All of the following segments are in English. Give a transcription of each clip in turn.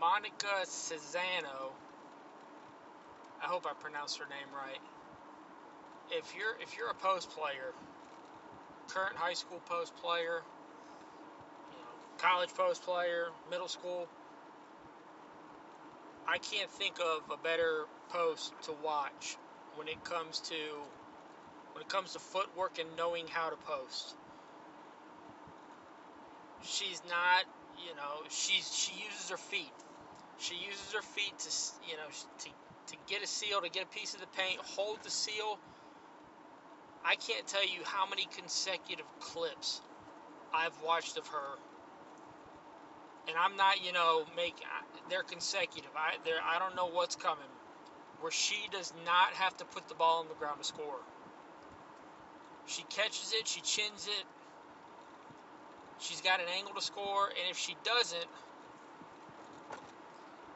Monika Czinano. I hope I pronounced her name right. If you're if you're a post player, current high school post player, you know, college post player, middle school, I can't think of a better post to watch when it comes to when it comes to footwork and knowing how to post. She's not, you know, she's she uses her feet. She uses her feet to, you know, to to get a seal, to get a piece of the paint, hold the seal. I can't tell you how many consecutive clips I've watched of her and I'm not, you know, make they're consecutive. I there I don't know what's coming. Where she does not have to put the ball on the ground to score. She catches it, she chins it. She's got an angle to score, and if she doesn't,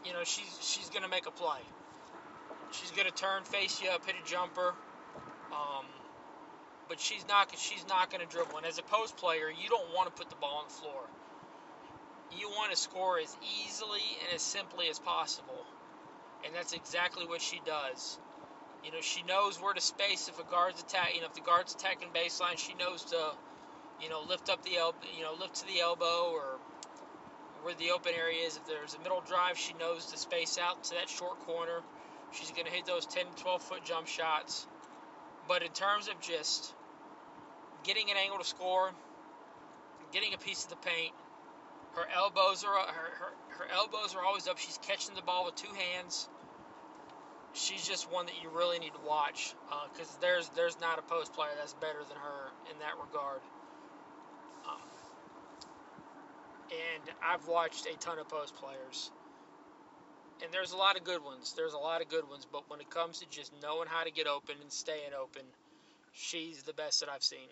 you know, she's she's gonna make a play. She's gonna turn, face you up, hit a jumper. Um, but she's not she's not gonna dribble. And as a post player, you don't want to put the ball on the floor you want to score as easily and as simply as possible. And that's exactly what she does. You know, she knows where to space if a guard's attack. You know, if the guard's attacking baseline, she knows to, you know, lift up the elbow. You know, lift to the elbow or where the open area is. If there's a middle drive, she knows to space out to that short corner. She's going to hit those 10 to 12 foot jump shots. But in terms of just getting an angle to score, getting a piece of the paint, her elbows are her, her, her elbows are always up. She's catching the ball with two hands. She's just one that you really need to watch because uh, there's there's not a post player that's better than her in that regard. Um, I've watched a ton of post players, and there's a lot of good ones. There's a lot of good ones, but when it comes to just knowing how to get open and staying open, she's the best that I've seen.